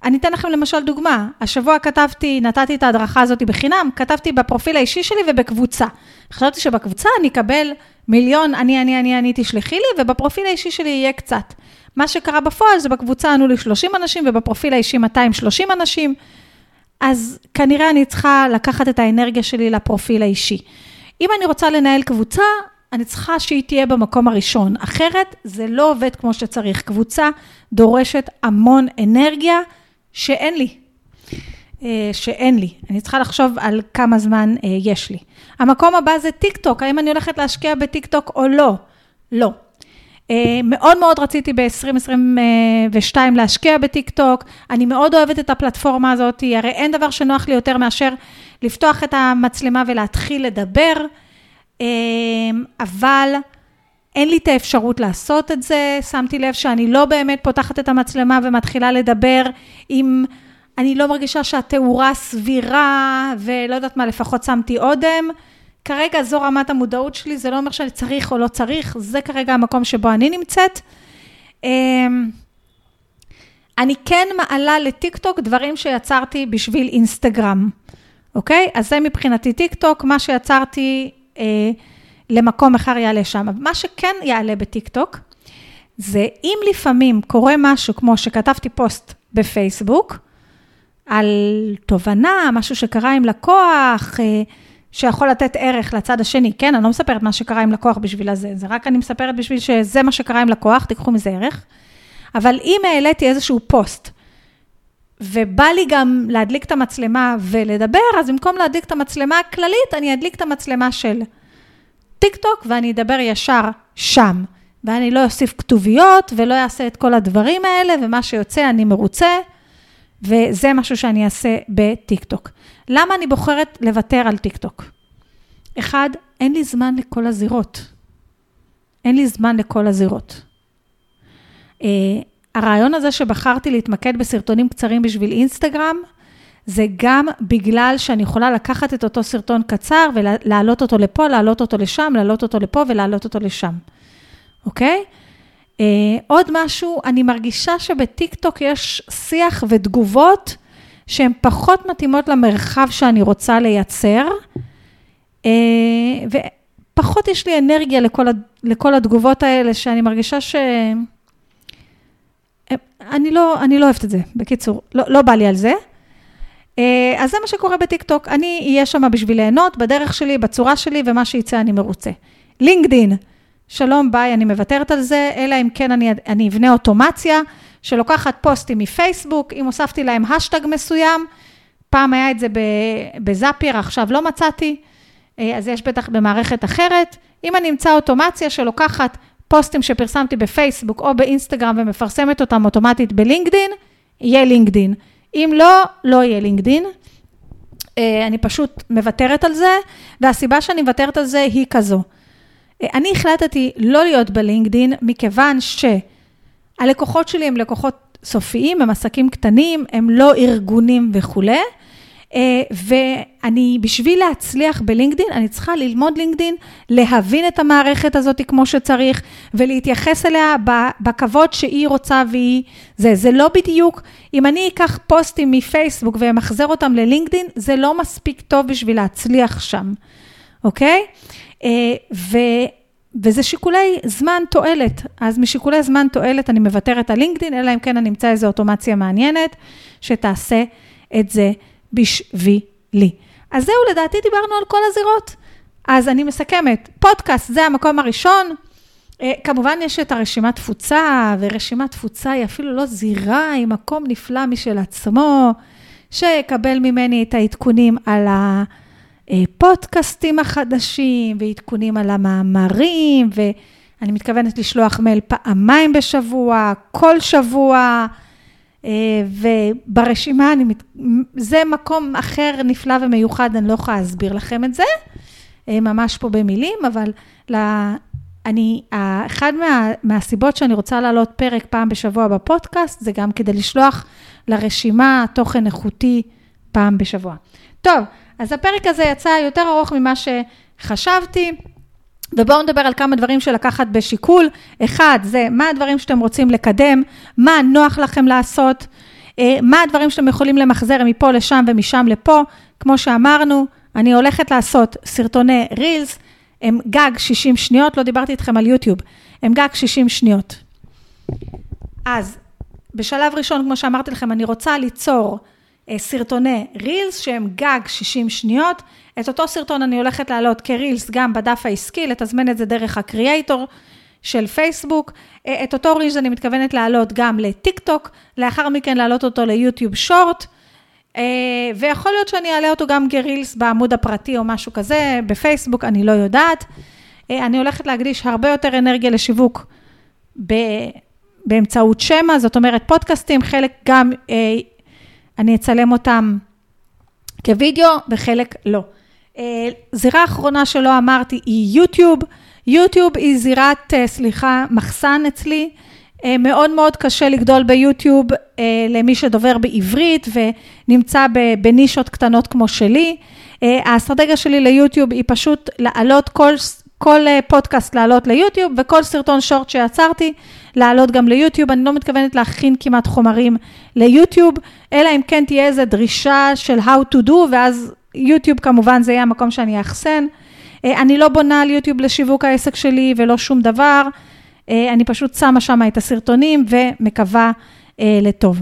אני אתן לכם למשל דוגמה. השבוע כתבתי, נתתי את ההדרכה הזאת בחינם, כתבתי בפרופיל האישי שלי ובקבוצה. חשבתי שבקבוצה אני אקבל מיליון, אני, אני, אני, אני, תשלחי לי, ובפרופיל האישי שלי יהיה קצת. מה שקרה בפועל זה בקבוצה ענו לי 30 אנשים, ובפרופיל האישי 230 אנשים. אז כנראה אני צריכה לקחת את האנרגיה שלי לפרופיל האישי. אם אני רוצה לנהל קבוצה, אני צריכה שהיא תהיה במקום הראשון. אחרת זה לא עובד כמו שצריך. קבוצה דורשת המון אנרגיה שאין לי. אה, שאין לי. אני צריכה לחשוב על כמה זמן אה, יש לי. המקום הבא זה טיק טוק, האם אני הולכת להשקיע בטיק טוק או לא? לא. אה, מאוד מאוד רציתי ב-2022 להשקיע בטיק-טוק, אני מאוד אוהבת את הפלטפורמה הזאת, הרי אין דבר שנוח לי יותר מאשר לפתוח את המצלמה ולהתחיל לדבר, אה, אבל אין לי את האפשרות לעשות את זה, שמתי לב שאני לא באמת פותחת את המצלמה ומתחילה לדבר עם... אני לא מרגישה שהתאורה סבירה, ולא יודעת מה, לפחות שמתי אודם. כרגע זו רמת המודעות שלי, זה לא אומר שאני צריך או לא צריך, זה כרגע המקום שבו אני נמצאת. אמ, אני כן מעלה לטיקטוק דברים שיצרתי בשביל אינסטגרם, אוקיי? אז זה מבחינתי טיקטוק, מה שיצרתי אה, למקום אחר יעלה שם. מה שכן יעלה בטיקטוק, זה אם לפעמים קורה משהו כמו שכתבתי פוסט בפייסבוק, על תובנה, משהו שקרה עם לקוח, אה, שיכול לתת ערך לצד השני, כן? אני לא מספרת מה שקרה עם לקוח בשביל הזה, זה רק אני מספרת בשביל שזה מה שקרה עם לקוח, תיקחו מזה ערך. אבל אם העליתי איזשהו פוסט, ובא לי גם להדליק את המצלמה ולדבר, אז במקום להדליק את המצלמה הכללית, אני אדליק את המצלמה של טיק טוק ואני אדבר ישר שם. ואני לא אוסיף כתוביות ולא אעשה את כל הדברים האלה, ומה שיוצא אני מרוצה, וזה משהו שאני אעשה בטיק טוק. למה אני בוחרת לוותר על טיק טוק? אחד, אין לי זמן לכל הזירות. אין לי זמן לכל הזירות. Uh, הרעיון הזה שבחרתי להתמקד בסרטונים קצרים בשביל אינסטגרם, זה גם בגלל שאני יכולה לקחת את אותו סרטון קצר ולהעלות אותו לפה, להעלות אותו לשם, להעלות אותו לפה ולהעלות אותו לשם, אוקיי? Uh, עוד משהו, אני מרגישה שבטיקטוק יש שיח ותגובות שהן פחות מתאימות למרחב שאני רוצה לייצר, אה, ופחות יש לי אנרגיה לכל, לכל התגובות האלה, שאני מרגישה ש... אה, אני לא, אני לא אוהבת את זה, בקיצור, לא, לא בא לי על זה. אה, אז זה מה שקורה בטיקטוק, אני אהיה שם בשביל ליהנות, בדרך שלי, בצורה שלי, ומה שיצא אני מרוצה. לינקדין, שלום, ביי, אני מוותרת על זה, אלא אם כן אני, אני אבנה אוטומציה שלוקחת פוסטים מפייסבוק, אם הוספתי להם האשטג מסוים, פעם היה את זה בזאפייר, עכשיו לא מצאתי, אה, אז יש בטח במערכת אחרת. אם אני אמצא אוטומציה שלוקחת פוסטים שפרסמתי בפייסבוק או באינסטגרם ומפרסמת אותם אוטומטית בלינקדין, יהיה לינקדין. אם לא, לא יהיה לינקדין. אה, אני פשוט מוותרת על זה, והסיבה שאני מוותרת על זה היא כזו. אה, אני החלטתי לא להיות בלינקדין, מכיוון שהלקוחות שלי הם לקוחות סופיים, הם עסקים קטנים, הם לא ארגונים וכולי. אה, ואני, בשביל להצליח בלינקדין, אני צריכה ללמוד לינקדין, להבין את המערכת הזאת כמו שצריך, ולהתייחס אליה בכבוד שהיא רוצה והיא זה. זה לא בדיוק, אם אני אקח פוסטים מפייסבוק ואמחזר אותם ללינקדין, זה לא מספיק טוב בשביל להצליח שם, אוקיי? אה, ו... וזה שיקולי זמן תועלת. אז משיקולי זמן תועלת אני מוותרת על לינקדין, אלא אם כן אני אמצא איזו אוטומציה מעניינת שתעשה את זה בשבילי. אז זהו, לדעתי דיברנו על כל הזירות. אז אני מסכמת, פודקאסט זה המקום הראשון. אה, כמובן יש את הרשימת תפוצה, ורשימת תפוצה היא אפילו לא זירה, היא מקום נפלא משל עצמו, שיקבל ממני את העדכונים על הפודקאסטים החדשים, ועדכונים על המאמרים, ואני מתכוונת לשלוח מייל פעמיים בשבוע, כל שבוע. אה, וברשימה, אני, זה מקום אחר נפלא ומיוחד, אני לא יכולה להסביר לכם את זה, אה, ממש פה במילים, אבל לה, אני, אחד מה, מהסיבות שאני רוצה להעלות פרק פעם בשבוע בפודקאסט, זה גם כדי לשלוח לרשימה תוכן איכותי פעם בשבוע. טוב, אז הפרק הזה יצא יותר ארוך ממה שחשבתי. ובואו נדבר על כמה דברים שלקחת בשיקול. אחד, זה מה הדברים שאתם רוצים לקדם, מה נוח לכם לעשות, אה, מה הדברים שאתם יכולים למחזר מפה לשם ומשם לפה. כמו שאמרנו, אני הולכת לעשות סרטוני רילס, הם גג 60 שניות, לא דיברתי איתכם על יוטיוב, הם גג 60 שניות. אז בשלב ראשון, כמו שאמרתי לכם, אני רוצה ליצור סרטוני רילס שהם גג 60 שניות. את אותו סרטון אני הולכת להעלות כרילס גם בדף העסקי, לתזמן את זה דרך הקריאייטור של פייסבוק. אה, את אותו רילס אני מתכוונת להעלות גם לטיק טוק, לאחר מכן להעלות אותו ליוטיוב שורט. אה, ויכול להיות שאני אעלה אותו גם כרילס בעמוד הפרטי או משהו כזה, בפייסבוק, אני לא יודעת. אני הולכת להקדיש הרבה יותר אנרגיה לשיווק באמצעות שמע, זאת אומרת פודקאסטים, חלק גם אני אצלם אותם כווידאו וחלק לא. אה, זירה אחרונה שלא אמרתי היא יוטיוב. יוטיוב היא זירת, אה, סליחה, מחסן אצלי. אה, מאוד מאוד קשה לגדול ביוטיוב למי שדובר בעברית ונמצא בנישות קטנות כמו שלי. האסטרטגיה שלי ליוטיוב היא פשוט לעלות כל כל פודקאסט לעלות ליוטיוב, וכל סרטון שורט שיצרתי, לעלות גם ליוטיוב. אני לא מתכוונת להכין כמעט חומרים ליוטיוב, אלא אם כן תהיה איזו דרישה של how to do, ואז יוטיוב כמובן זה יהיה המקום שאני אאחסן. אה, אני לא בונה על יוטיוב לשיווק העסק שלי ולא שום דבר, אה, אני פשוט שמה שם את הסרטונים ומקווה לטוב.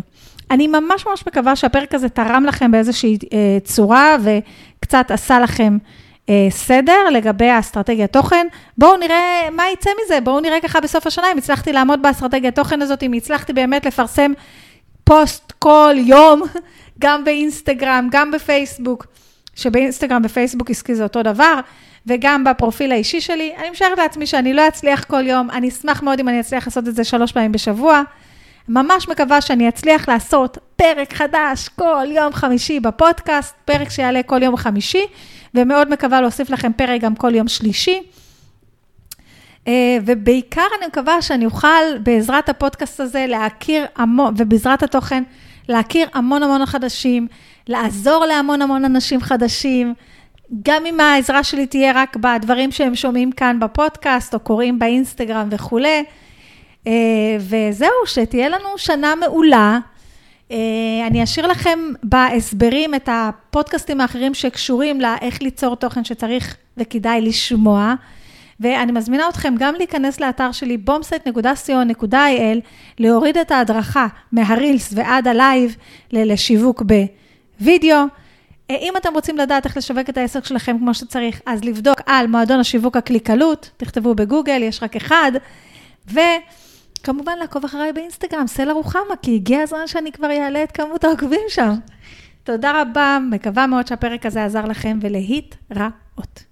אני ממש ממש מקווה שהפרק הזה תרם לכם באיזושהי צורה וקצת עשה לכם אה, סדר לגבי האסטרטגיית תוכן. בואו נראה מה יצא מזה, בואו נראה ככה בסוף השנה אם הצלחתי לעמוד באסטרטגיית תוכן הזאת, אם הצלחתי באמת לפרסם פוסט כל יום, גם באינסטגרם, גם בפייסבוק, שבאינסטגרם ופייסבוק עסקי זה אותו דבר, וגם בפרופיל האישי שלי. אני משערת לעצמי שאני לא אצליח כל יום, אני אשמח מאוד אם אני אצליח לעשות את זה שלוש פעמים בשבוע. ממש מקווה שאני אצליח לעשות פרק חדש כל יום חמישי בפודקאסט, פרק שיעלה כל יום חמישי. ומאוד מקווה להוסיף לכם פרק גם כל יום שלישי. אה, ובעיקר אני מקווה שאני אוכל בעזרת הפודקאסט הזה להכיר המון, ובעזרת התוכן, להכיר המון המון חדשים, לעזור להמון המון אנשים חדשים, גם אם העזרה שלי תהיה רק בדברים שהם שומעים כאן בפודקאסט, או קוראים באינסטגרם וכולי. אה, וזהו, שתהיה לנו שנה מעולה. אה, אני אשאיר לכם בהסברים את הפודקאסטים האחרים שקשורים לאיך ליצור תוכן שצריך וכדאי לשמוע. ואני מזמינה אתכם גם להיכנס לאתר שלי, bombsite.co.il, להוריד את ההדרכה מהרילס ועד הלייב לשיווק בווידאו. אה, אם אתם רוצים לדעת איך לשווק את העסק שלכם כמו שצריך, אז לבדוק על מועדון השיווק הקליקלות, תכתבו בגוגל, יש רק אחד, ו... כמובן לעקוב אחריי באינסטגרם, סלע רוחמה, כי הגיע הזמן שאני כבר אעלה את כמות העוקבים שם. תודה רבה, מקווה מאוד שהפרק הזה עזר לכם, ולהתראות.